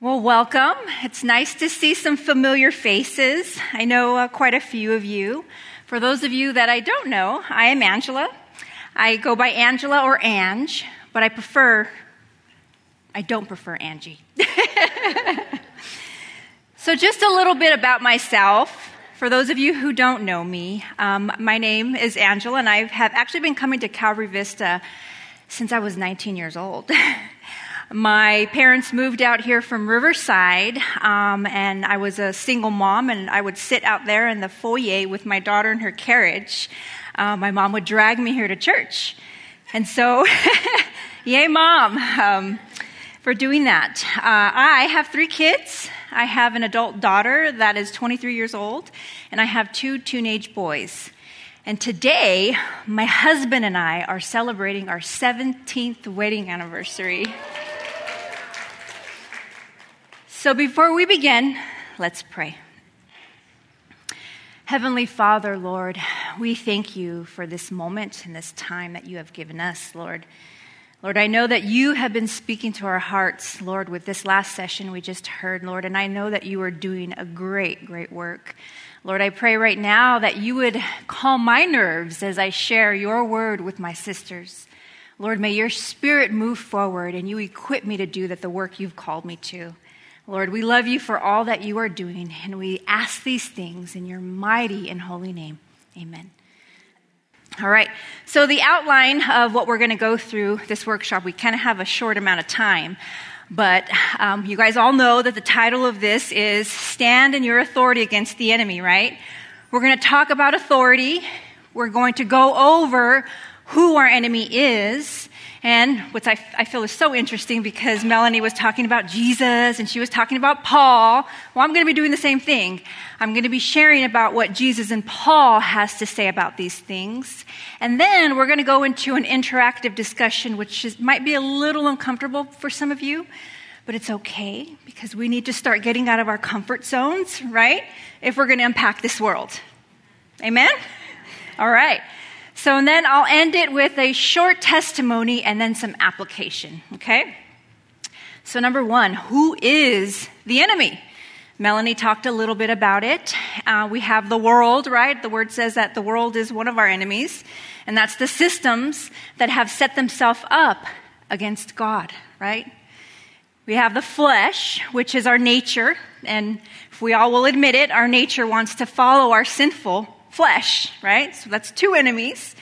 Well, welcome. It's nice to see some familiar faces. I know uh, quite a few of you. For those of you that I don't know, I am Angela. I go by Angela or Ange, but I prefer, I don't prefer Angie. so, just a little bit about myself. For those of you who don't know me, um, my name is Angela, and I have actually been coming to Calvary Vista since I was 19 years old. My parents moved out here from Riverside, um, and I was a single mom, and I would sit out there in the foyer with my daughter in her carriage. Uh, my mom would drag me here to church. And so, yay, mom, um, for doing that. Uh, I have three kids. I have an adult daughter that is 23 years old, and I have two teenage boys. And today, my husband and I are celebrating our 17th wedding anniversary. So before we begin, let's pray. Heavenly Father, Lord, we thank you for this moment and this time that you have given us, Lord. Lord, I know that you have been speaking to our hearts, Lord, with this last session we just heard, Lord, and I know that you are doing a great, great work. Lord, I pray right now that you would calm my nerves as I share your word with my sisters. Lord, may your spirit move forward and you equip me to do that the work you've called me to. Lord, we love you for all that you are doing, and we ask these things in your mighty and holy name. Amen. All right, so the outline of what we're going to go through this workshop, we kind of have a short amount of time, but um, you guys all know that the title of this is Stand in Your Authority Against the Enemy, right? We're going to talk about authority. We're going to go over who our enemy is, and what I, I, feel is so interesting because Melanie was talking about Jesus and she was talking about Paul. Well, I'm going to be doing the same thing. I'm going to be sharing about what Jesus and Paul has to say about these things. And then we're going to go into an interactive discussion, which is, might be a little uncomfortable for some of you, but it's okay because we need to start getting out of our comfort zones, right? If we're going to impact this world. Amen? All right. So, and then I'll end it with a short testimony and then some application, okay? So, number one, who is the enemy? Melanie talked a little bit about it. Uh, we have the world, right? The word says that the world is one of our enemies, and that's the systems that have set themselves up against God, right? We have the flesh, which is our nature, and if we all will admit it, our nature wants to follow our sinful flesh, right? So that's two enemies.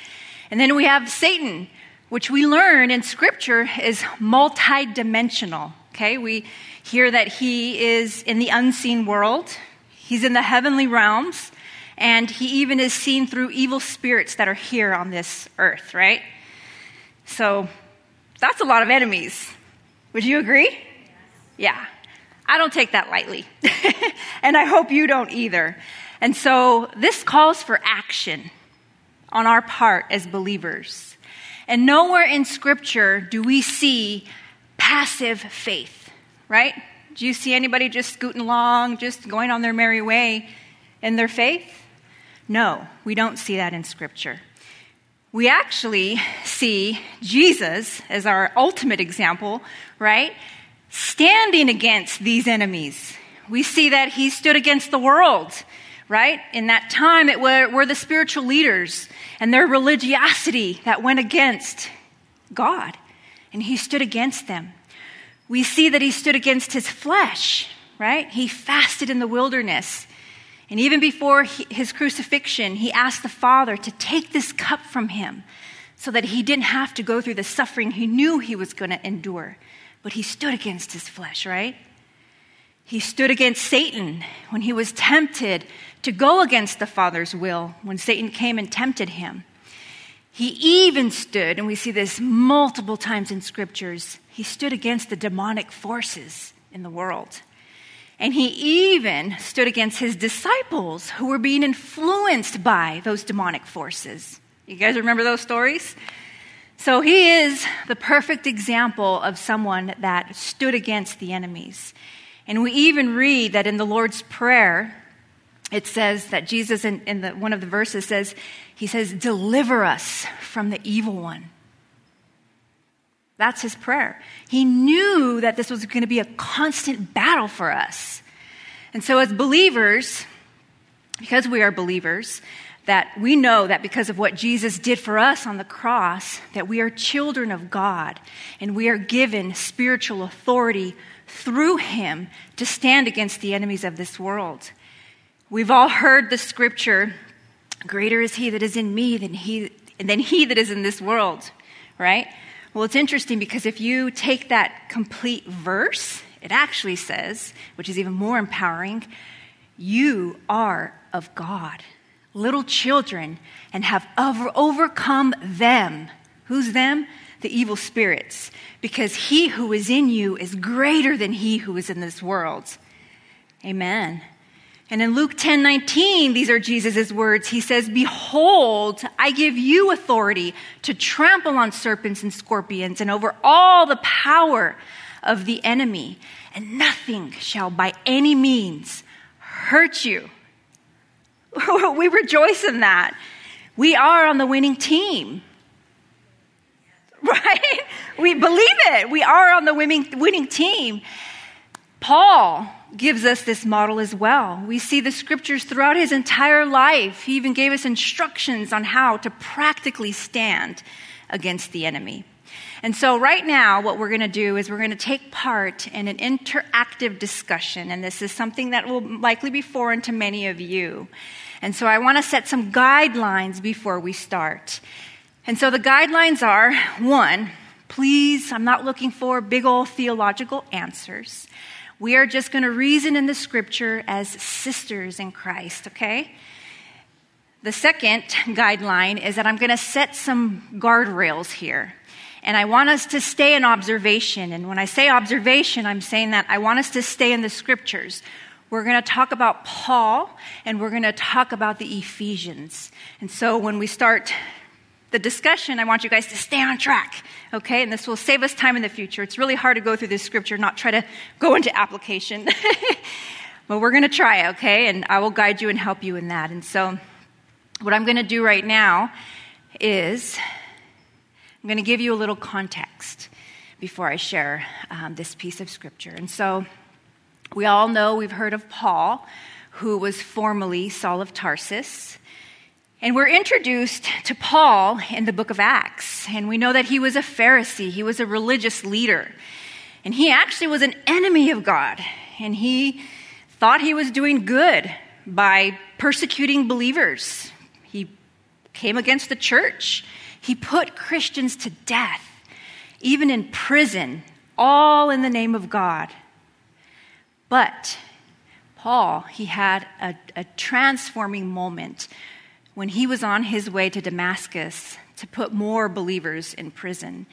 And then we have Satan, which we learn in scripture is multidimensional. Okay, we hear that he is in the unseen world, he's in the heavenly realms, and he even is seen through evil spirits that are here on this earth, right? So that's a lot of enemies. Would you agree? Yeah. I don't take that lightly. and I hope you don't either. And so this calls for action on our part as believers. And nowhere in Scripture do we see passive faith, right? Do you see anybody just scooting along, just going on their merry way in their faith? No, we don't see that in Scripture. We actually see Jesus as our ultimate example, right? Standing against these enemies. We see that he stood against the world right? In that time, it were, were the spiritual leaders and their religiosity that went against God, and he stood against them. We see that he stood against his flesh, right? He fasted in the wilderness. And even before his crucifixion, he asked the Father to take this cup from him so that he didn't have to go through the suffering he knew he was going to endure. But he stood against his flesh, right? He stood against Satan when he was tempted to go against the Father's will when Satan came and tempted him. He even stood, and we see this multiple times in scriptures, he stood against the demonic forces in the world. And he even stood against his disciples who were being influenced by those demonic forces. You guys remember those stories? So he is the perfect example of someone that stood against the enemies. And we even read that in the Lord's Prayer, it says that Jesus, in, in the, one of the verses, says, He says, Deliver us from the evil one. That's his prayer. He knew that this was going to be a constant battle for us. And so, as believers, because we are believers, that we know that because of what Jesus did for us on the cross, that we are children of God and we are given spiritual authority through him to stand against the enemies of this world. We've all heard the scripture, greater is he that is in me than he than he that is in this world, right? Well, it's interesting because if you take that complete verse, it actually says, which is even more empowering, you are of God, little children, and have over- overcome them. Who's them? The evil spirits, because he who is in you is greater than he who is in this world. Amen. And in Luke 10 19, these are Jesus' words. He says, Behold, I give you authority to trample on serpents and scorpions and over all the power of the enemy, and nothing shall by any means hurt you. we rejoice in that. We are on the winning team. Right? We believe it. We are on the winning, winning team. Paul gives us this model as well. We see the scriptures throughout his entire life. He even gave us instructions on how to practically stand against the enemy. And so, right now, what we're going to do is we're going to take part in an interactive discussion, and this is something that will likely be foreign to many of you. And so, I want to set some guidelines before we start. And so, the guidelines are one, please, I'm not looking for big old theological answers. We are just going to reason in the scripture as sisters in Christ, okay? The second guideline is that I'm going to set some guardrails here. And I want us to stay in observation. And when I say observation, I'm saying that I want us to stay in the scriptures. We're going to talk about Paul and we're going to talk about the Ephesians. And so when we start the discussion, I want you guys to stay on track, okay? And this will save us time in the future. It's really hard to go through this scripture, not try to go into application. but we're going to try, okay? And I will guide you and help you in that. And so, what I'm going to do right now is I'm going to give you a little context before I share um, this piece of scripture. And so, we all know we've heard of Paul, who was formerly Saul of Tarsus. And we're introduced to Paul in the book of Acts, and we know that he was a Pharisee, he was a religious leader, and he actually was an enemy of God, and he thought he was doing good by persecuting believers. He came against the church, he put Christians to death, even in prison, all in the name of God. But Paul, he had a, a transforming moment when he was on his way to Damascus to put more believers in prison.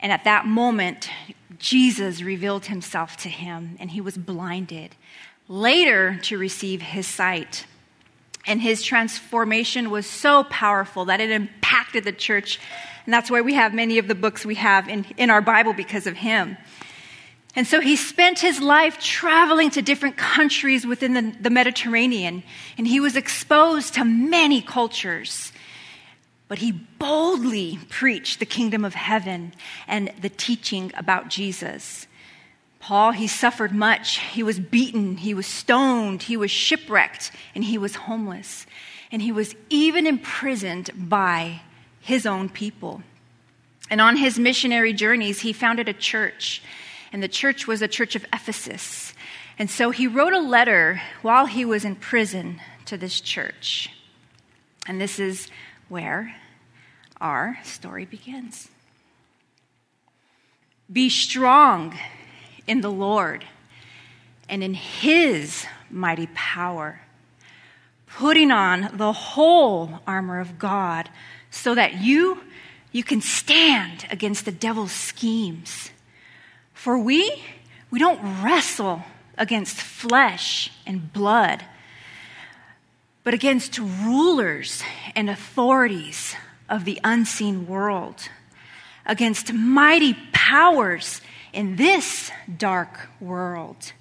And at that moment, Jesus revealed himself to him, and he was blinded. Later, to receive his sight. And his transformation was so powerful that it impacted the church. And that's why we have many of the books we have in, in our Bible because of him. And so he spent his life traveling to different countries within the, the, Mediterranean, and he was exposed to many cultures. But he boldly preached the kingdom of heaven and the teaching about Jesus. Paul, he suffered much. He was beaten, he was stoned, he was shipwrecked, and he was homeless. And he was even imprisoned by his own people. And on his missionary journeys, he founded a church and the church was a church of Ephesus. And so he wrote a letter while he was in prison to this church. And this is where our story begins. Be strong in the Lord and in his mighty power, putting on the whole armor of God so that you you can stand against the devil's schemes. For we, we don't wrestle against flesh and blood, but against rulers and authorities of the unseen world, against mighty powers in this dark world,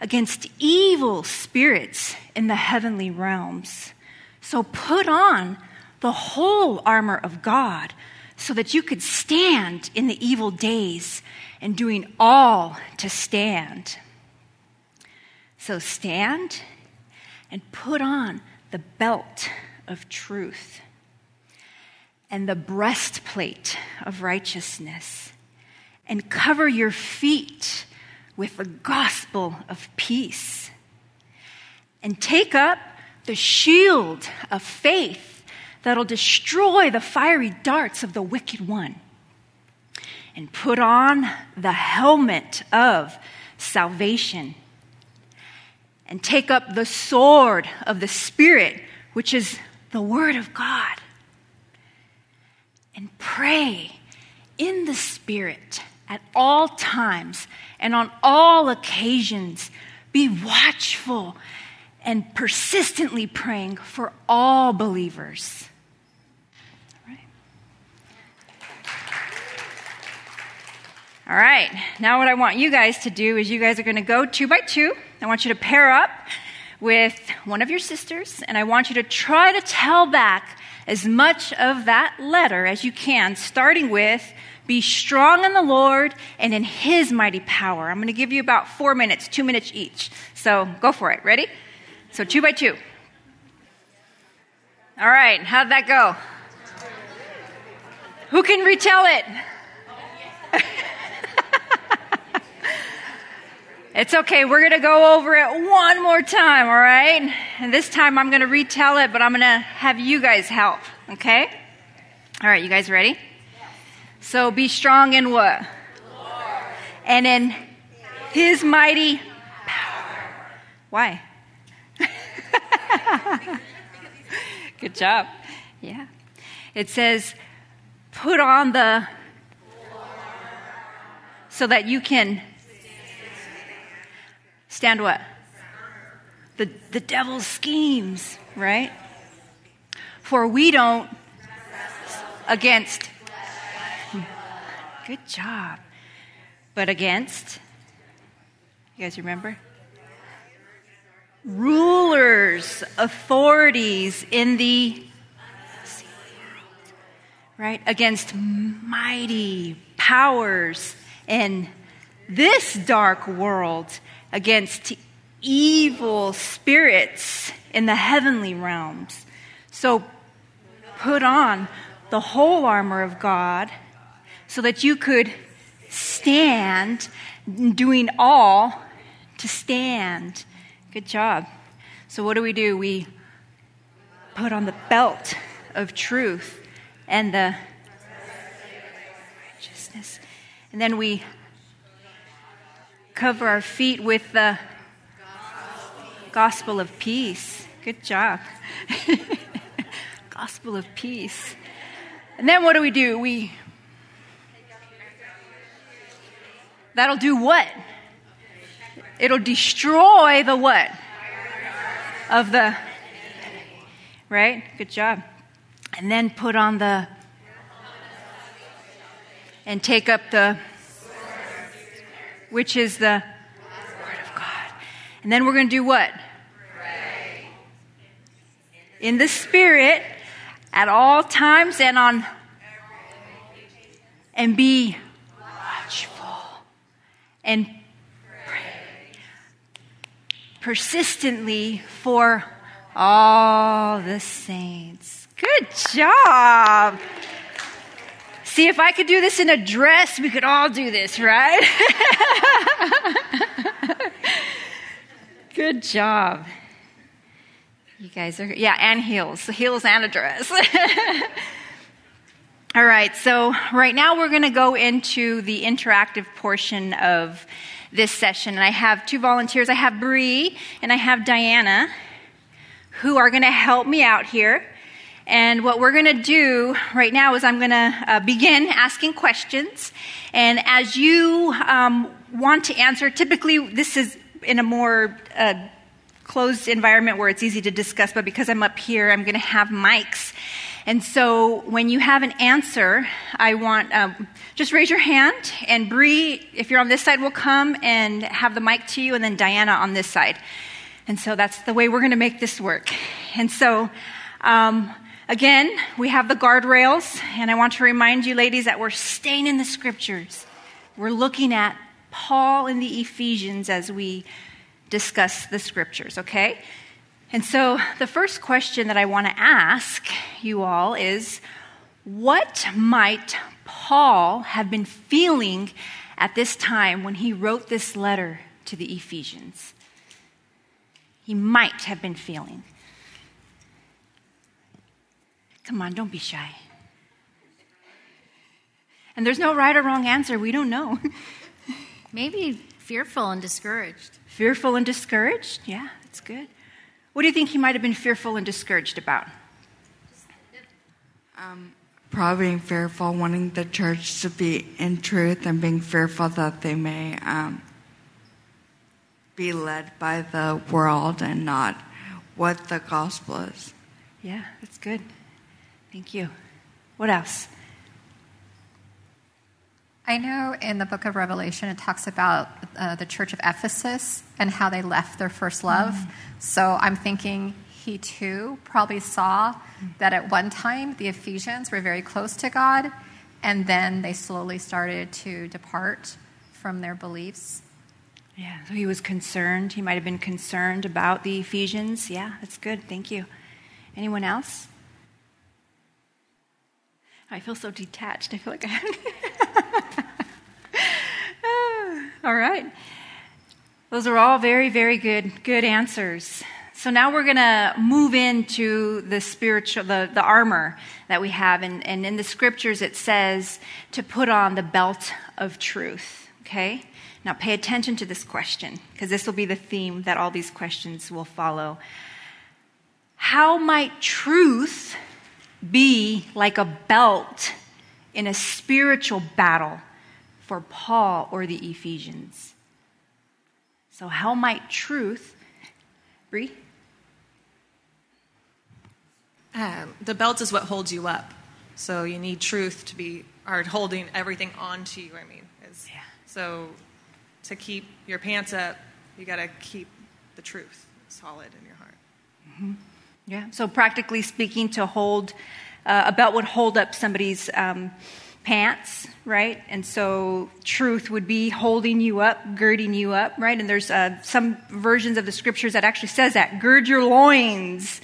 against evil spirits in the heavenly realms. So put on the whole armor of God so that you could stand in the evil days and doing all to stand. So stand and put on the belt of truth and the breastplate of righteousness and cover your feet with the gospel of peace and take up the shield of faith that'll destroy the fiery darts of the wicked one and put on the helmet of salvation and take up the sword of the Spirit, which is the Word of God, and pray in the Spirit at all times and on all occasions. Be watchful and persistently praying for all believers. All right, now what I want you guys to do is you guys are going to go two by two. I want you to pair up with one of your sisters, and I want you to try to tell back as much of that letter as you can, starting with be strong in the Lord and in his mighty power. I'm going to give you about four minutes, two minutes each. So go for it. Ready? So two by two. All right, how'd that go? Who can retell it? It's okay. We're going to go over it one more time, all right? And this time I'm going to retell it, but I'm going to have you guys help, okay? All right, you guys ready? So be strong in what? Lord. And in his mighty power. Why? Good job. Yeah. It says, put on the so that you can Stand what? The, the devil's schemes, right? For we don't against. Hmm, good job. But against. You guys remember? Rulers, authorities in the right? Against mighty powers in this dark world against evil spirits in the heavenly realms. So put on the whole armor of God so that you could stand, doing all to stand. Good job. So, what do we do? We put on the belt of truth and the righteousness. And then we cover our feet with the gospel of peace. Good job. gospel of peace. And then what do we do? We That'll do what? It'll destroy the what? Of the Right? Good job. And then put on the and take up the which is the Word of God. And then we're going to do what? Pray. In the Spirit at all times and on and be watchful and pray persistently for all the saints. Good job. See, if I could do this in a dress, we could all do this, right? Good job. You guys are, yeah, and heels. Heels and a dress. all right, so right now we're going to go into the interactive portion of this session. And I have two volunteers. I have Bree and I have Diana who are going to help me out here. And what we're going to do right now is I'm going to uh, begin asking questions. And as you um, want to answer, typically this is in a more uh, closed environment where it's easy to discuss, but because I'm up here, I'm going to have mics. And so when you have an answer, I want um, just raise your hand, and Bree, if you're on this side, will come and have the mic to you, and then Diana on this side. And so that's the way we're going to make this work. And so um, Again, we have the guardrails, and I want to remind you, ladies, that we're staying in the scriptures. We're looking at Paul in the Ephesians as we discuss the scriptures, okay? And so the first question that I want to ask you all is what might Paul have been feeling at this time when he wrote this letter to the Ephesians? He might have been feeling. Come on, don't be shy. And there's no right or wrong answer. We don't know. Maybe fearful and discouraged. Fearful and discouraged? Yeah, that's good. What do you think he might have been fearful and discouraged about? Um, probably being fearful, wanting the church to be in truth, and being fearful that they may um, be led by the world and not what the gospel is. Yeah, that's good. Thank you. What else? I know in the book of Revelation it talks about uh, the church of Ephesus and how they left their first love. Mm. So I'm thinking he too probably saw that at one time the Ephesians were very close to God and then they slowly started to depart from their beliefs. Yeah, so he was concerned. He might have been concerned about the Ephesians. Yeah, that's good. Thank you. Anyone else? I feel so detached. I feel like I. have. Ah, all right. Those are all very, very good, good answers. So now we're going to move into the spiritual, the, the armor that we have. And, and in the scriptures, it says to put on the belt of truth. Okay? Now pay attention to this question, because this will be the theme that all these questions will follow. How might truth be like a belt in a spiritual battle for Paul or the Ephesians. So, how might truth, Bree? Um, the belt is what holds you up. So you need truth to be, or holding everything onto you. I mean, is, yeah. so to keep your pants up, you got to keep the truth solid in your heart. Mm-hmm. Yeah. So practically speaking, to hold uh, a belt would hold up somebody's um, pants, right? And so truth would be holding you up, girding you up, right? And there's uh, some versions of the scriptures that actually says that gird your loins,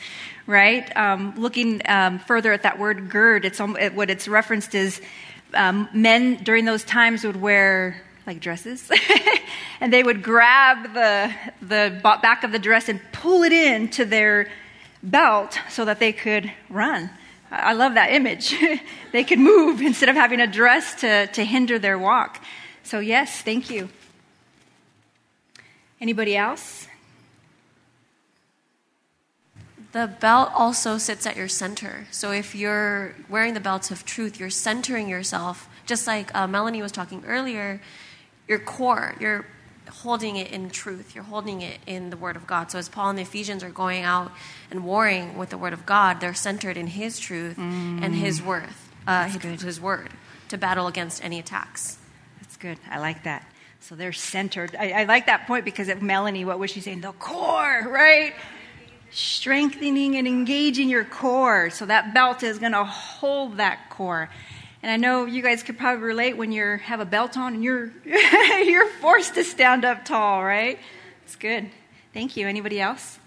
right? Um, looking um, further at that word gird, it's it, what it's referenced is um, men during those times would wear like dresses, and they would grab the the back of the dress and pull it in to their belt so that they could run. I love that image. they could move instead of having a dress to, to hinder their walk. So, yes, thank you. Anybody else? The belt also sits at your center. So if you're wearing the belts of truth, you're centering yourself, just like uh, Melanie was talking earlier, your core, your holding it in truth. You're holding it in the Word of God. So as Paul and the Ephesians are going out and warring with the Word of God, they're centered in His truth mm. and His worth, uh, his, his, Word, to battle against any attacks. That's good. I like that. So they're centered. I, I like that point because of Melanie, what was she saying? The core, right? Strengthening and engaging your core. So that belt is going to hold that core. And I know you guys could probably relate when you have a belt on and you're you're forced to stand up tall, right? It's good. Thank you. Anybody else?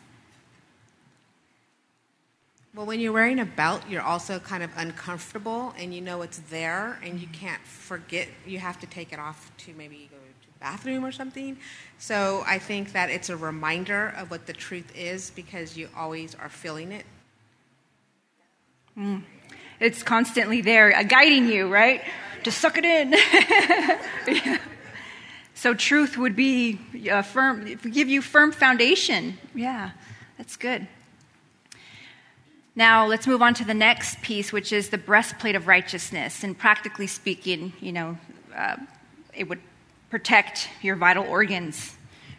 Well, when you're wearing a belt, you're also kind of uncomfortable and you know it's there and you can't forget. You have to take it off to maybe go to the bathroom or something. So I think that it's a reminder of what the truth is because you always are feeling it. Mm. It's constantly there, uh, guiding you, right? Just suck it in. yeah. So truth would be a firm, give you firm foundation. Yeah, that's good. Now let's move on to the next piece, which is the breastplate of righteousness. And practically speaking, you know, uh, it would protect your vital organs,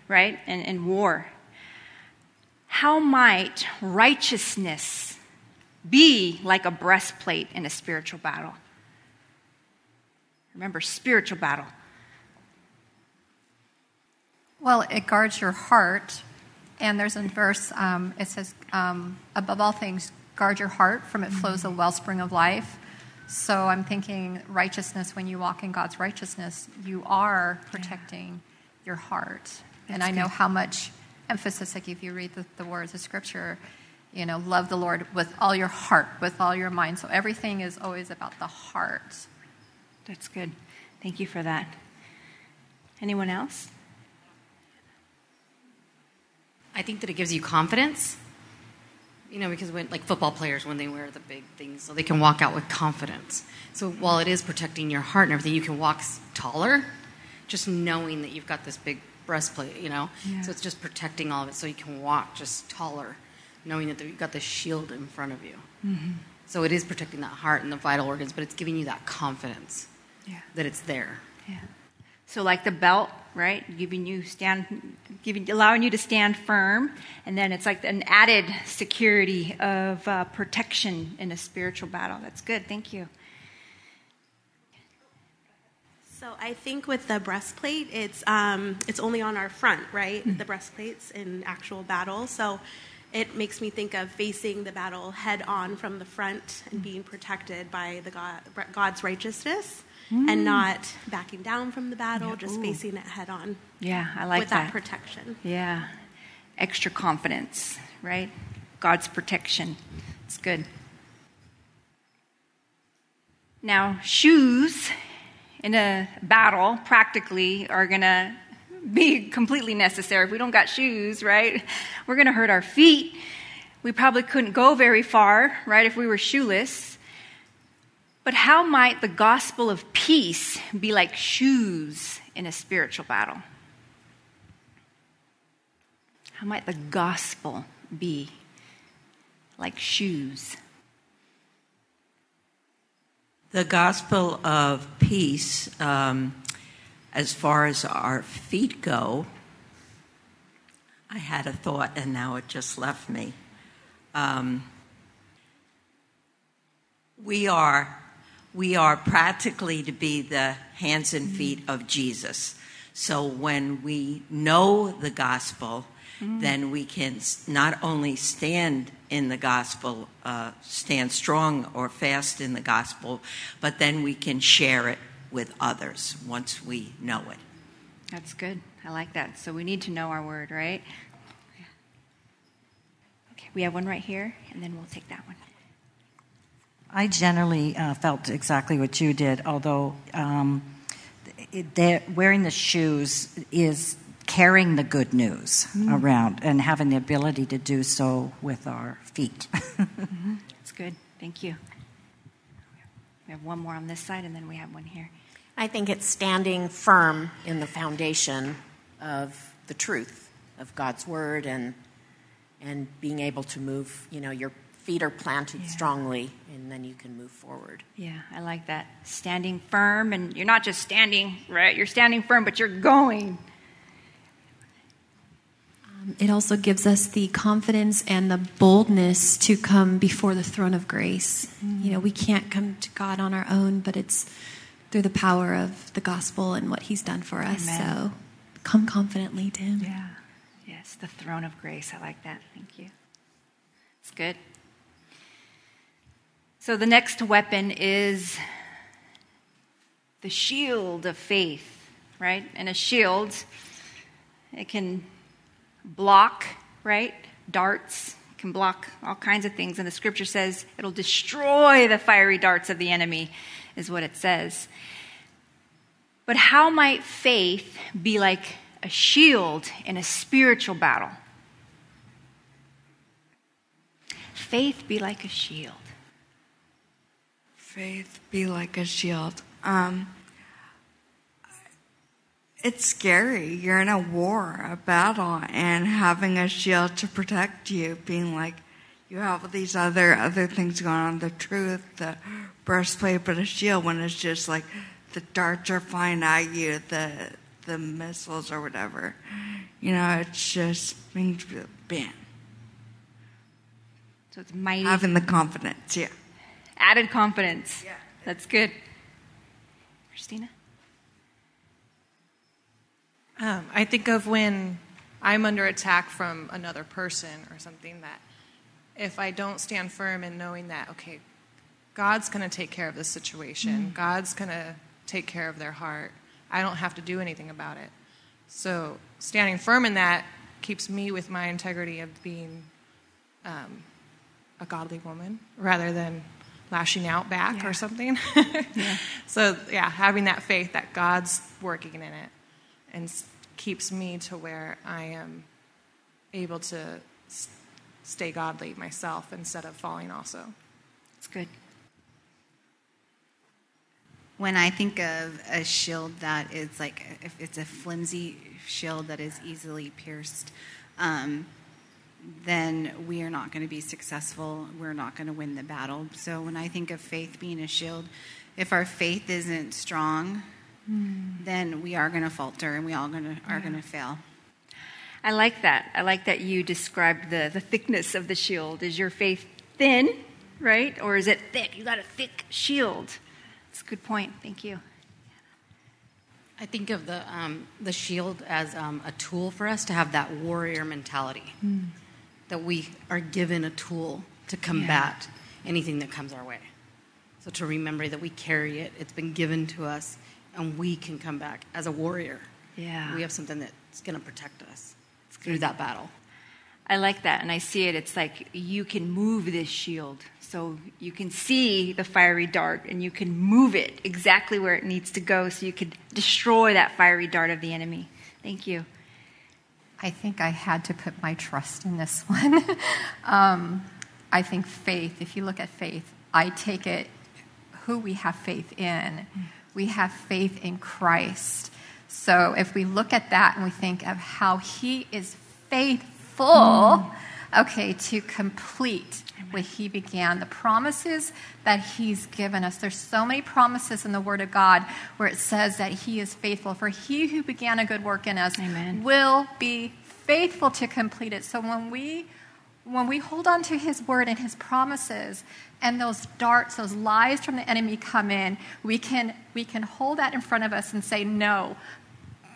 right? In, in war. How might righteousness be like a breastplate in a spiritual battle. Remember, spiritual battle. Well, it guards your heart. And there's a verse, um, it says, um, above all things, guard your heart, from it flows a wellspring of life. So I'm thinking righteousness, when you walk in God's righteousness, you are protecting your heart. and I know how much emphasis, like if you read the, the words of Scripture, you know, love the Lord with all your heart, with all your mind. So everything is always about the heart. That's good. Thank you for that. Anyone else? I think that it gives you confidence. You know, because when like football players when they wear the big things, so they can walk out with confidence. So while it is protecting your heart and everything, you can walk taller, just knowing that you've got this big breastplate. You know, Yeah. so it's just protecting all of it, so you can walk just taller, knowing that you've got this shield in front of you. So it is protecting that heart and the vital organs, but it's giving you that confidence Yeah. that it's there. Yeah. So like the belt, right? Giving you stand, giving, allowing you to stand firm, and then it's like an added security of uh, protection in a spiritual battle. That's good. Thank you. So I think with the breastplate, it's um, it's only on our front, right? The breastplates in actual battle. So it makes me think of facing the battle head on from the front and being protected by the God, God's righteousness, and mm. not backing down from the battle, just facing it head on Yeah, I like with that. that protection. yeah, extra confidence, right? God's protection. It's good. Now, shoes in a battle practically are going to be completely necessary. If we don't got shoes, right, we're going to hurt our feet. We probably couldn't go very far, right, if we were shoeless. But how might the gospel of peace be like shoes in a spiritual battle? How might the gospel be like shoes? The gospel of peace, um, as far as our feet go, I had a thought and now it just left me. Um, we are we are practically to be the hands and feet of Jesus. So when we know the gospel, then we can not only stand in the gospel, uh, stand strong or fast in the gospel, but then we can share it with others once we know it. That's good. I like that. So we need to know our word, right? Okay, we have one right here, and then we'll take that one. I generally uh, felt exactly what you did, although um, it, wearing the shoes is carrying the good news around and having the ability to do so with our feet. That's good. Thank you. We have one more on this side, and then we have one here. I think it's standing firm in the foundation of the truth of God's word and and being able to move, you know, your feet are planted Yeah. strongly and then you can move forward. Yeah, I like that. Standing firm, and you're not just standing, right? You're standing firm, but you're going. Um, it also gives us the confidence and the boldness to come before the throne of grace. Mm-hmm. You know, we can't come to God on our own, but it's through the power of the gospel and what He's done for us. Amen. So come confidently to Him. Yeah. Yes, the throne of grace. I like that. Thank you. It's good. So the next weapon is the shield of faith, right? And a shield, it can block, right? Darts can block all kinds of things. And the scripture says it'll destroy the fiery darts of the enemy, is what it says. But how might faith be like a shield in a spiritual battle? Faith be like a shield. Faith be like a shield. Um, it's scary. You're in a war, a battle, and having a shield to protect you, being like, you have all these other other things going on, the truth, the breastplate, but a shield when it's just like the darts are flying at you, the the missiles or whatever. You know, it's just being bam. So it's mighty. Having the confidence, yeah. Added confidence. Yeah. That's good. Christina? Um, I think of when I'm under attack from another person or something that if I don't stand firm in knowing that, okay, God's going to take care of this situation, Mm. God's going to take care of their heart, I don't have to do anything about it. So standing firm in that keeps me with my integrity of being um, a godly woman rather than lashing out back Yeah. or something. Yeah. So, yeah, having that faith that God's working in it and keeps me to where I am able to stay godly myself instead of falling also. It's good. When I think of a shield that is like, if it's a flimsy shield that is easily pierced, um, then we are not going to be successful. We're not going to win the battle. So when I think of faith being a shield, if our faith isn't strong, then we are going to falter and we all gonna, are Yeah. going to fail. I like that. I like that you described the, the thickness of the shield. Is your faith thin, right? Or is it thick? You got a thick shield. It's a good point. Thank you. I think of the um, the shield as um, a tool for us to have that warrior mentality. That we are given a tool to combat anything that comes our way. So to remember that we carry it, it's been given to us, and we can come back as a warrior. Yeah. We have something that's going to protect us through that battle. I like that, and I see it. It's like you can move this shield. So you can see the fiery dart and you can move it exactly where it needs to go so you could destroy that fiery dart of the enemy. Thank you. I think I had to put my trust in this one. um, I think faith, if you look at faith, I take it who we have faith in. We have faith in Christ. So if we look at that and we think of how he is faithful, okay, to complete what he began, the promises that he's given us. There's so many promises in the Word of God where it says that he is faithful. For he who began a good work in us Amen. will be faithful to complete it. So when we when we hold on to his word and his promises and those darts those lies from the enemy come in we can we can hold that in front of us and say no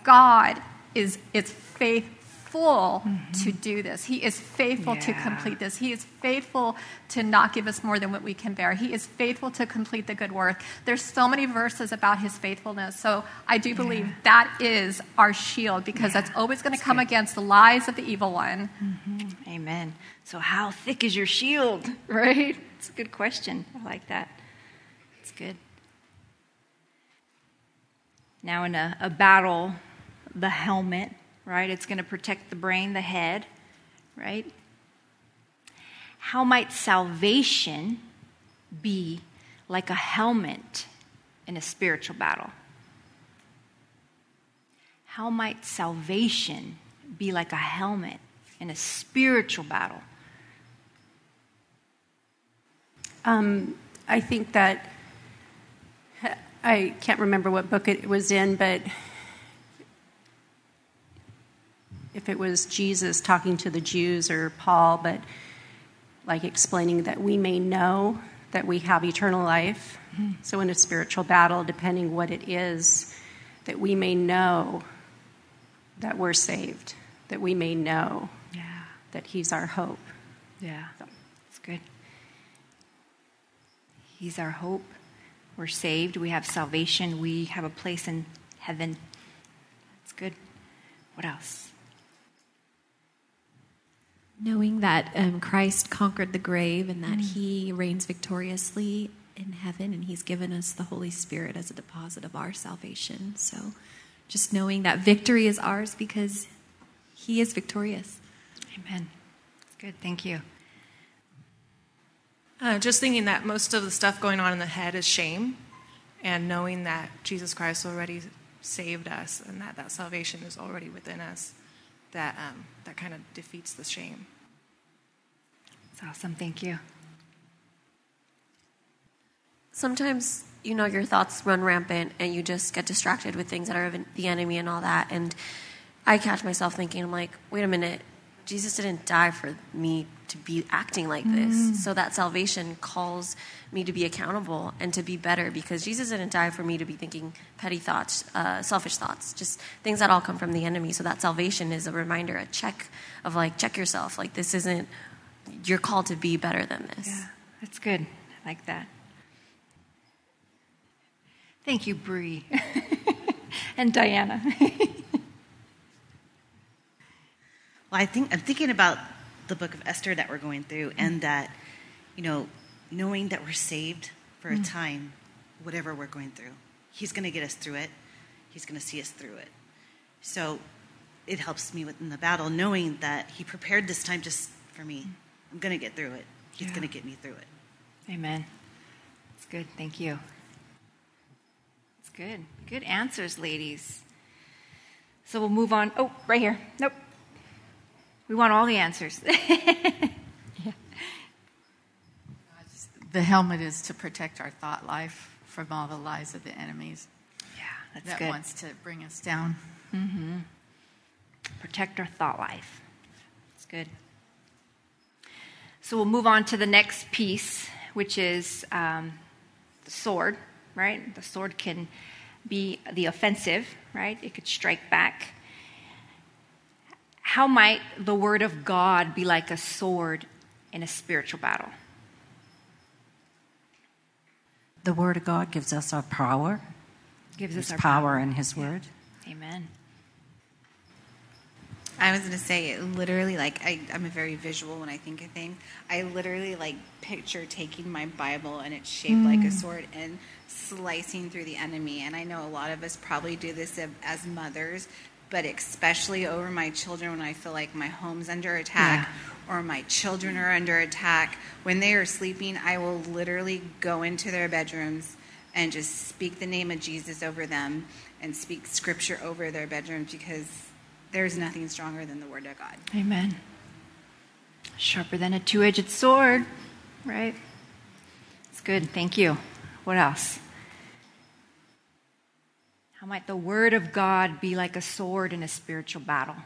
god is it's faithful to mm-hmm. do this. He is faithful to complete this. He is faithful to not give us more than what we can bear. He is faithful to complete the good work. There's so many verses about his faithfulness so i do believe that is our shield because that's always going to come against the lies of the evil one. Mm-hmm. Amen. So, how thick is your shield, right? It's a good question. I like that. It's good. Now, in a, a battle, the helmet, right? It's going to protect the brain, the head, right? How might salvation be like a helmet in a spiritual battle? How might salvation be like a helmet in a spiritual battle? Um, I think that I can't remember what book it was in, but if it was Jesus talking to the Jews or Paul, but like explaining that we may know that we have eternal life. So in a spiritual battle, depending what it is, that we may know that we're saved, that we may know Yeah. that He's our hope. Yeah. It's good. He's our hope. We're saved. We have salvation. We have a place in heaven. It's good. What else? Knowing that um, Christ conquered the grave and that he reigns victoriously in heaven and he's given us the Holy Spirit as a deposit of our salvation. So just knowing that victory is ours because he is victorious. Amen. Good. Thank you. Uh, just thinking that most of the stuff going on in the head is shame, and knowing that Jesus Christ already saved us and that that salvation is already within us, that um, that kind of defeats the shame. It's awesome. Thank you. sometimes you know your thoughts run rampant and you just get distracted with things that are the enemy and all that and i catch myself thinking i'm like wait a minute jesus didn't die for me to be acting like this Mm. so that salvation calls me to be accountable and to be better because jesus didn't die for me to be thinking petty thoughts uh, selfish thoughts just things that all come from the enemy so that salvation is a reminder a check of like check yourself like this isn't you're called to be better than this. Yeah, that's good. I like that. Thank you, Bree. and Diana. Well, I think I'm thinking about the book of Esther that we're going through, and that, you know, knowing that we're saved for a Mm. time, whatever we're going through, He's going to get us through it. He's going to see us through it. So, it helps me within the battle, knowing that He prepared this time just for me. I'm going to get through it. He's Yeah. going to get me through it. Amen. It's good. Thank you. It's good. Good answers, ladies. So we'll move on. Oh, right here. Nope. We want all the answers. The helmet is to protect our thought life from all the lies of the enemies. Yeah, that's that good. wants to bring us down. Mm-hmm. Protect our thought life. It's good. So we'll move on to the next piece, which is um, the sword, right? The sword can be the offensive, right? It could strike back. How might the word of God be like a sword in a spiritual battle? The Word of God gives us our power. Gives us our power power. in His Word. Amen. I was going to say, it literally, like, I, I'm a very visual when I think of things. I literally, like, picture taking my Bible and it's shaped like a Mm. sword and slicing through the enemy. And I know a lot of us probably do this as- as mothers, but especially over my children when I feel like my home's under attack or my children are under attack. When they are sleeping, I will literally go into their bedrooms and just speak the name of Jesus over them and speak scripture over their bedrooms because there's nothing stronger than the word of God. Amen. Sharper than a two edged sword, right? It's good. Thank you. What else? Might the word of God be like a sword in a spiritual battle?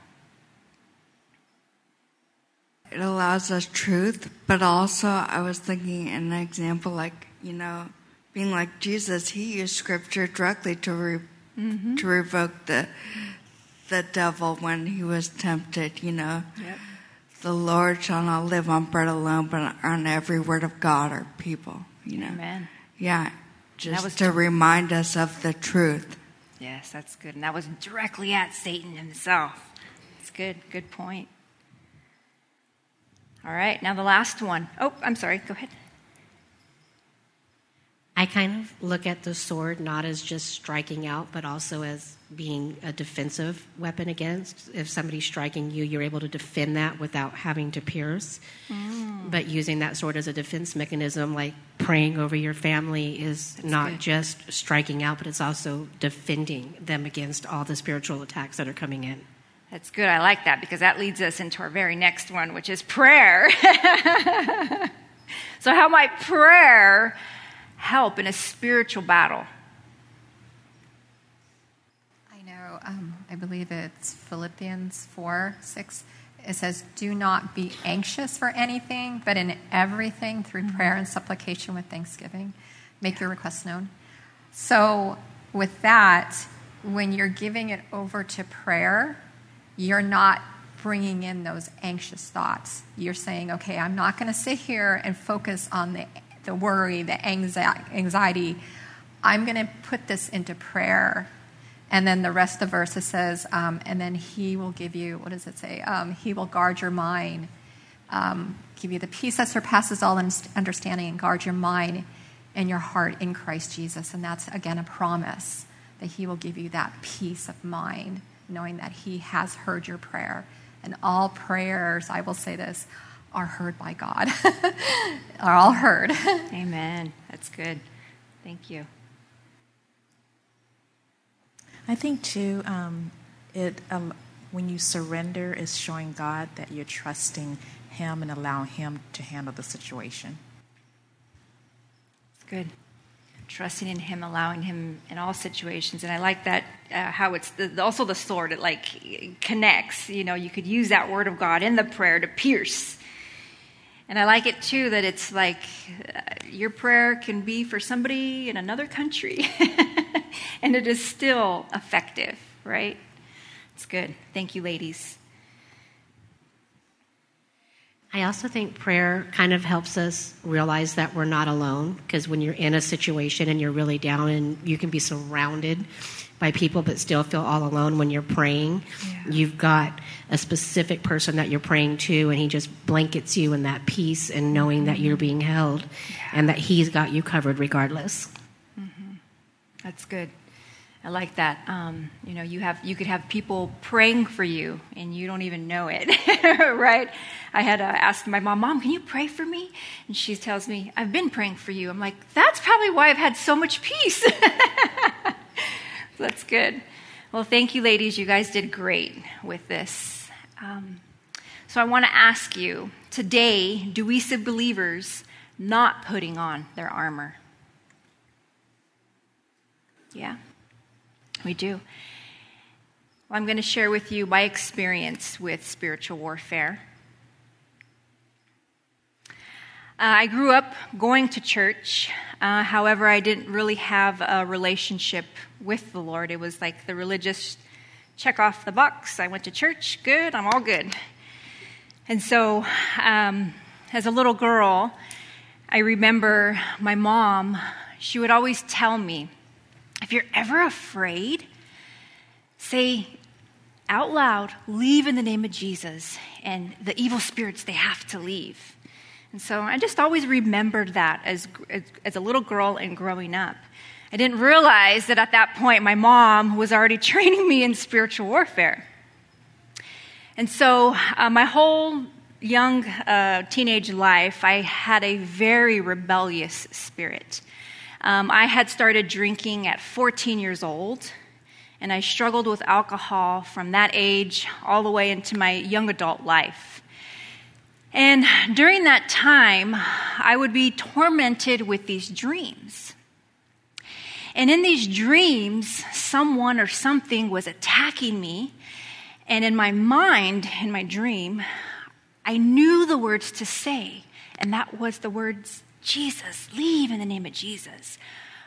It allows us truth, but also I was thinking an example like, you know, being like Jesus, he used scripture directly to re- Mhm. to revoke the the devil when he was tempted, you know. Yep. The Lord shall not live on bread alone, but on every word of God or people, you know. Amen. Yeah, just was to remind us of the truth. Yes, that's good. And that was directly at Satan himself. It's good. Good point. All right, now the last one. Oh, I'm sorry. Go ahead. I kind of look at the sword not as just striking out, but also as being a defensive weapon against. If somebody's striking you, you're able to defend that without having to pierce. Mm. But using that sword as a defense mechanism, like praying over your family, is not good. just striking out, but it's also defending them against all the spiritual attacks that are coming in. That's good. I like that because that leads us into our very next one, which is prayer. so, how might prayer help in a spiritual battle? I know, um, I believe it's Philippians 4 6. It says, Do not be anxious for anything, but in everything, through prayer and supplication with thanksgiving, make your requests known. So, with that, when you're giving it over to prayer, you're not bringing in those anxious thoughts. You're saying, okay, I'm not going to sit here and focus on the, the worry, the anxiety. I'm going to put this into prayer. And then the rest of the verse says, um, and then he will give you, what does it say? Um, he will guard your mind, um, give you the peace that surpasses all understanding, and guard your mind and your heart in Christ Jesus. And that's, again, a promise that he will give you that peace of mind, knowing that he has heard your prayer. And all prayers, I will say this, are heard by God, are all heard. Amen. That's good. Thank you. I think too, um, it um, when you surrender is showing God that you're trusting Him and allowing Him to handle the situation. It's good. Trusting in Him, allowing Him in all situations, and I like that uh, how it's the, also the sword. It like connects. You know, you could use that word of God in the prayer to pierce. And I like it too that it's like uh, your prayer can be for somebody in another country, and it is still effective, right? It's good. Thank you, ladies. I also think prayer kind of helps us realize that we're not alone because when you're in a situation and you're really down and you can be surrounded by people but still feel all alone when you're praying, yeah. you've got a specific person that you're praying to and he just blankets you in that peace and knowing that you're being held yeah. and that he's got you covered regardless. Mm-hmm. That's good. I like that. Um, you know, you have you could have people praying for you, and you don't even know it, right? I had uh, asked my mom, "Mom, can you pray for me?" And she tells me, "I've been praying for you." I'm like, "That's probably why I've had so much peace." That's good. Well, thank you, ladies. You guys did great with this. Um, so I want to ask you today: Do we see believers not putting on their armor? Yeah. We do. Well, I'm going to share with you my experience with spiritual warfare. Uh, I grew up going to church. Uh, however, I didn't really have a relationship with the Lord. It was like the religious check off the box. I went to church, good, I'm all good. And so, um, as a little girl, I remember my mom, she would always tell me, if you're ever afraid, say out loud, leave in the name of Jesus, and the evil spirits, they have to leave. And so I just always remembered that as, as, as, a little girl and growing up. I didn't realize that at that point my mom was already training me in spiritual warfare. And so uh, my whole young uh, teenage life, I had a very rebellious spirit. Um, I had started drinking at 14 years old, and I struggled with alcohol from that age all the way into my young adult life. And during that time, I would be tormented with these dreams. And in these dreams, someone or something was attacking me. And in my mind, in my dream, I knew the words to say. And that was the words Jesus, leave in the name of Jesus.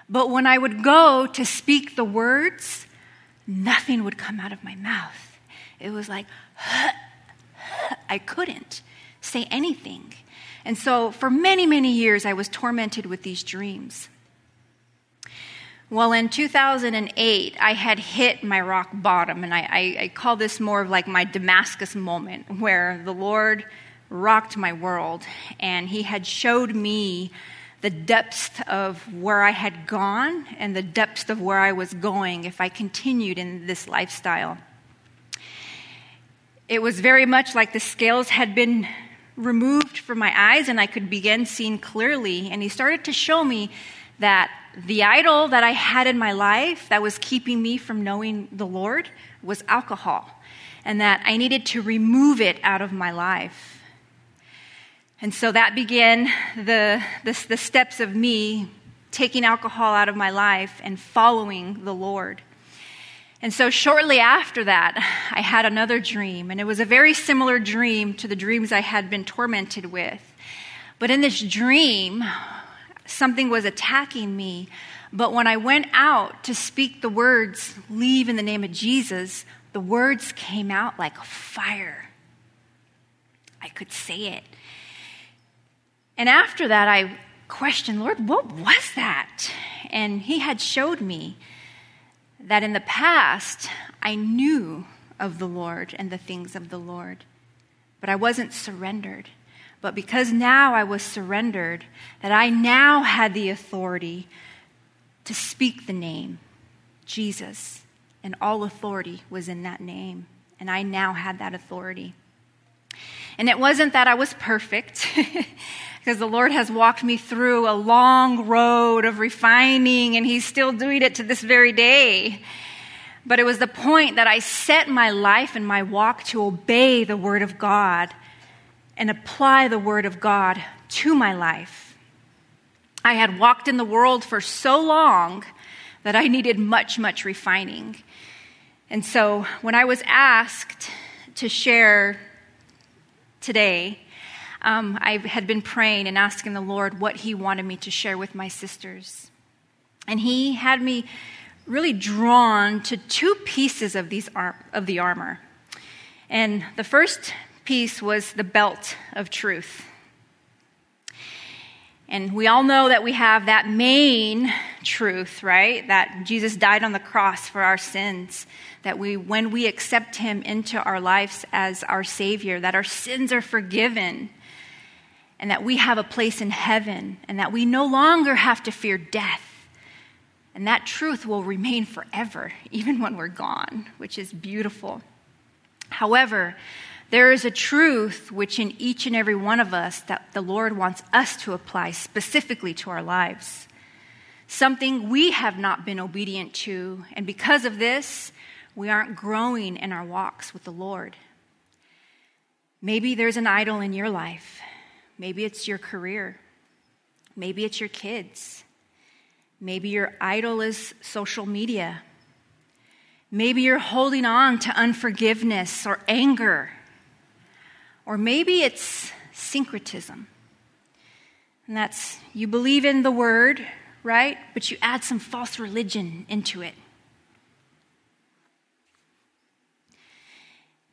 But when I would go to speak the words, nothing would come out of my mouth. It was like, I couldn't say anything. And so for many, many years, I was tormented with these dreams. Well, in 2008, I had hit my rock bottom, and I, I, I, call this more of like my Damascus moment, where the Lord rocked my world, and He had showed me the depths of where I had gone and the depths of where I was going if I continued in this lifestyle. It was very much like the scales had been removed from my eyes and I could begin seeing clearly. And he started to show me that the idol that I had in my life that was keeping me from knowing the Lord was alcohol, and that I needed to remove it out of my life. And so that began the, the, the, steps of me taking alcohol out of my life and following the Lord. And so shortly after that, I had another dream, and it was a very similar dream to the dreams I had been tormented with. But in this dream, something was attacking me. But when I went out to speak the words, leave in the name of Jesus, the words came out like fire. I could say it. And after that, I questioned, Lord, what was that? And He had showed me that in the past, I knew of the Lord and the things of the Lord, but I wasn't surrendered. But because now I was surrendered, that I now had the authority to speak the name, Jesus, and all authority was in that name. And I now had that authority. And it wasn't that I was perfect, because the Lord has walked me through a long road of refining, and He's still doing it to this very day. But it was the point that I set my life and my walk to obey the Word of God and apply the Word of God to my life. I had walked in the world for so long that I needed much, much refining. And so when I was asked to share today, um, I had been praying and asking the Lord what He wanted me to share with my sisters. And He had me really drawn to two pieces of, these ar- of the armor. And the first piece was the belt of truth. And we all know that we have that main truth, right? That Jesus died on the cross for our sins. That we, when we accept him into our lives as our Savior, that our sins are forgiven. And that we have a place in heaven. And that we no longer have to fear death. And that truth will remain forever, even when we're gone, which is beautiful. However, there is a truth which in each and every one of us that the Lord wants us to apply specifically to our lives. Something we have not been obedient to, and because of this, we aren't growing in our walks with the Lord. Maybe there's an idol in your life. Maybe it's your career. Maybe it's your kids. Maybe your idol is social media. Maybe you're holding on to unforgiveness or anger or maybe it's syncretism. And that's you believe in the word, right? But you add some false religion into it.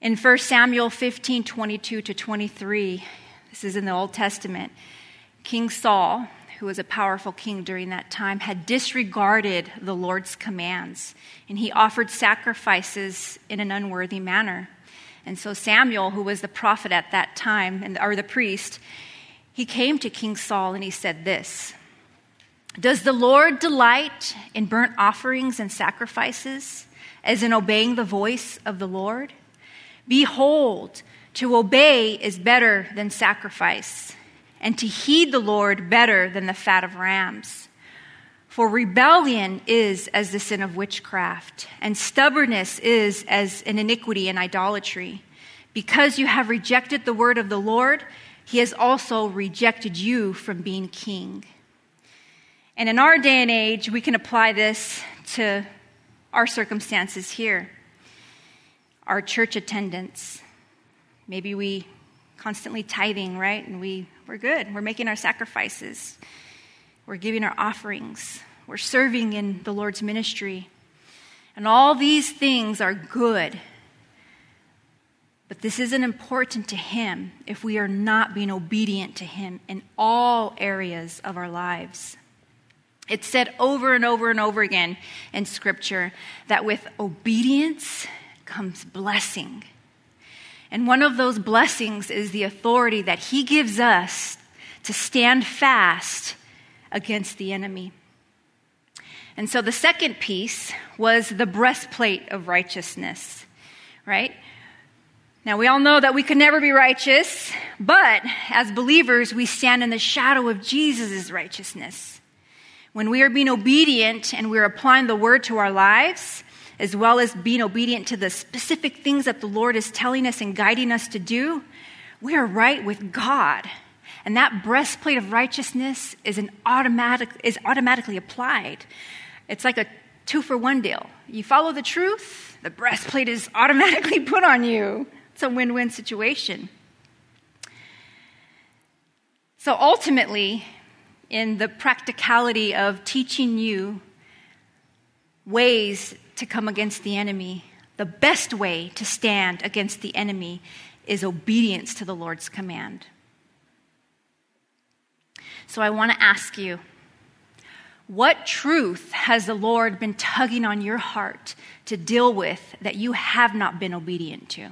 In 1 Samuel 15 22 to 23, this is in the Old Testament, King Saul, who was a powerful king during that time, had disregarded the Lord's commands, and he offered sacrifices in an unworthy manner. And so Samuel, who was the prophet at that time, or the priest, he came to King Saul and he said this Does the Lord delight in burnt offerings and sacrifices, as in obeying the voice of the Lord? Behold, to obey is better than sacrifice, and to heed the Lord better than the fat of rams. For rebellion is as the sin of witchcraft, and stubbornness is as an iniquity and idolatry. Because you have rejected the word of the Lord, he has also rejected you from being king. And in our day and age, we can apply this to our circumstances here. Our church attendance. Maybe we constantly tithing, right? And we, we're good. We're making our sacrifices. We're giving our offerings. We're serving in the Lord's ministry. And all these things are good. But this isn't important to Him if we are not being obedient to Him in all areas of our lives. It's said over and over and over again in Scripture that with obedience comes blessing. And one of those blessings is the authority that He gives us to stand fast against the enemy. And so the second piece was the breastplate of righteousness, right? Now, we all know that we could never be righteous, but as believers, we stand in the shadow of Jesus' righteousness. When we are being obedient and we're applying the word to our lives, as well as being obedient to the specific things that the Lord is telling us and guiding us to do, we are right with God. And that breastplate of righteousness is, an automatic, is automatically applied. It's like a two for one deal. You follow the truth, the breastplate is automatically put on you. It's a win win situation. So ultimately, in the practicality of teaching you ways to come against the enemy, the best way to stand against the enemy is obedience to the Lord's command. So I want to ask you what truth has the Lord been tugging on your heart to deal with that you have not been obedient to?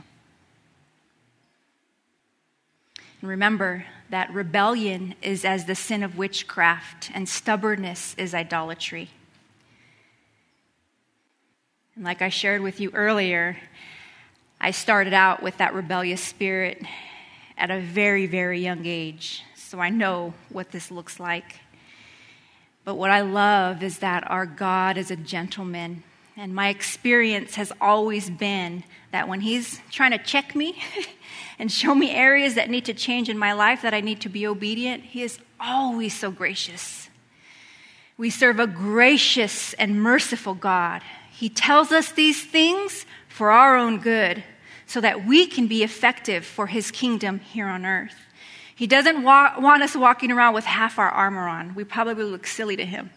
And remember that rebellion is as the sin of witchcraft, and stubbornness is idolatry. Like I shared with you earlier, I started out with that rebellious spirit at a very, very young age so I know what this looks like. But what I love is that our God is a gentleman. And my experience has always been that when He's trying to check me and show me areas that need to change in my life, that I need to be obedient, He is always so gracious. We serve a gracious and merciful God. He tells us these things for our own good so that we can be effective for His kingdom here on earth. He doesn't wa- want us walking around with half our armor on. We probably look silly to him.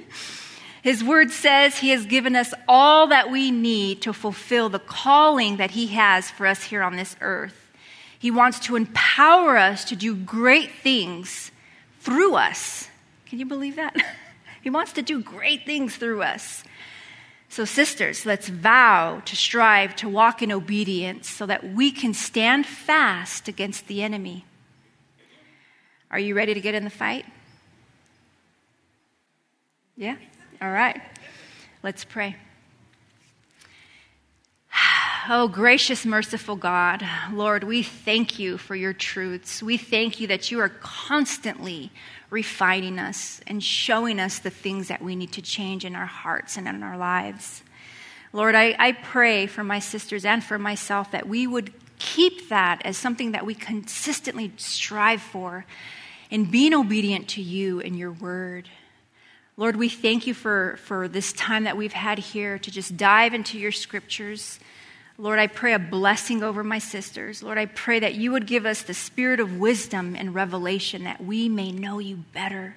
His word says he has given us all that we need to fulfill the calling that he has for us here on this earth. He wants to empower us to do great things through us. Can you believe that? he wants to do great things through us. So, sisters, let's vow to strive to walk in obedience so that we can stand fast against the enemy. Are you ready to get in the fight? Yeah? All right. Let's pray. Oh, gracious, merciful God, Lord, we thank you for your truths. We thank you that you are constantly refining us and showing us the things that we need to change in our hearts and in our lives. Lord, I, I pray for my sisters and for myself that we would keep that as something that we consistently strive for in being obedient to you and your word. Lord, we thank you for, for this time that we've had here to just dive into your scriptures Lord, I pray a blessing over my sisters. Lord, I pray that you would give us the spirit of wisdom and revelation that we may know you better.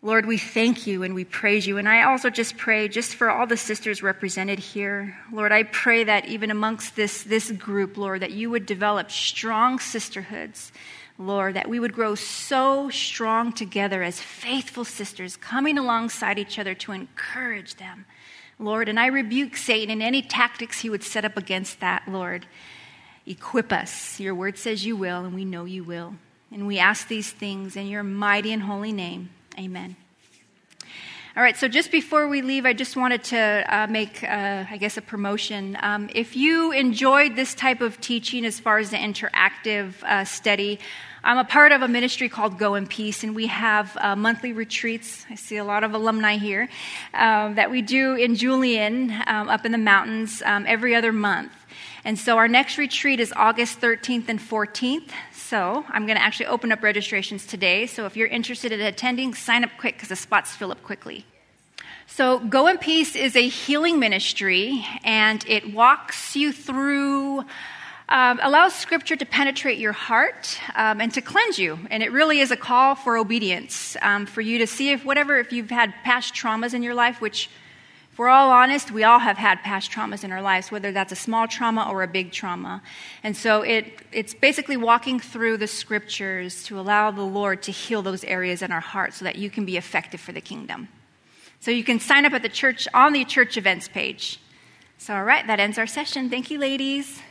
Lord, we thank you and we praise you. And I also just pray just for all the sisters represented here. Lord, I pray that even amongst this, this group, Lord, that you would develop strong sisterhoods. Lord, that we would grow so strong together as faithful sisters, coming alongside each other to encourage them Lord. And I rebuke Satan and any tactics he would set up against that, Lord. Equip us. Your word says you will, and we know you will. And we ask these things in your mighty and holy name. Amen. All right, so just before we leave, I just wanted to uh, make, uh, I guess, a promotion. Um, if you enjoyed this type of teaching as far as the interactive uh, study, I'm a part of a ministry called Go in Peace, and we have uh, monthly retreats. I see a lot of alumni here um, that we do in Julian um, up in the mountains um, every other month. And so our next retreat is August 13th and 14th. So I'm going to actually open up registrations today. So if you're interested in attending, sign up quick because the spots fill up quickly. So, Go in Peace is a healing ministry, and it walks you through um, allows Scripture to penetrate your heart um, and to cleanse you. And it really is a call for obedience, um, for you to see if whatever, if you've had past traumas in your life, which, if we're all honest, we all have had past traumas in our lives, whether that's a small trauma or a big trauma. And so it, it's basically walking through the Scriptures to allow the Lord to heal those areas in our heart so that you can be effective for the kingdom. So you can sign up at the church on the church events page. So, all right, that ends our session. Thank you, ladies.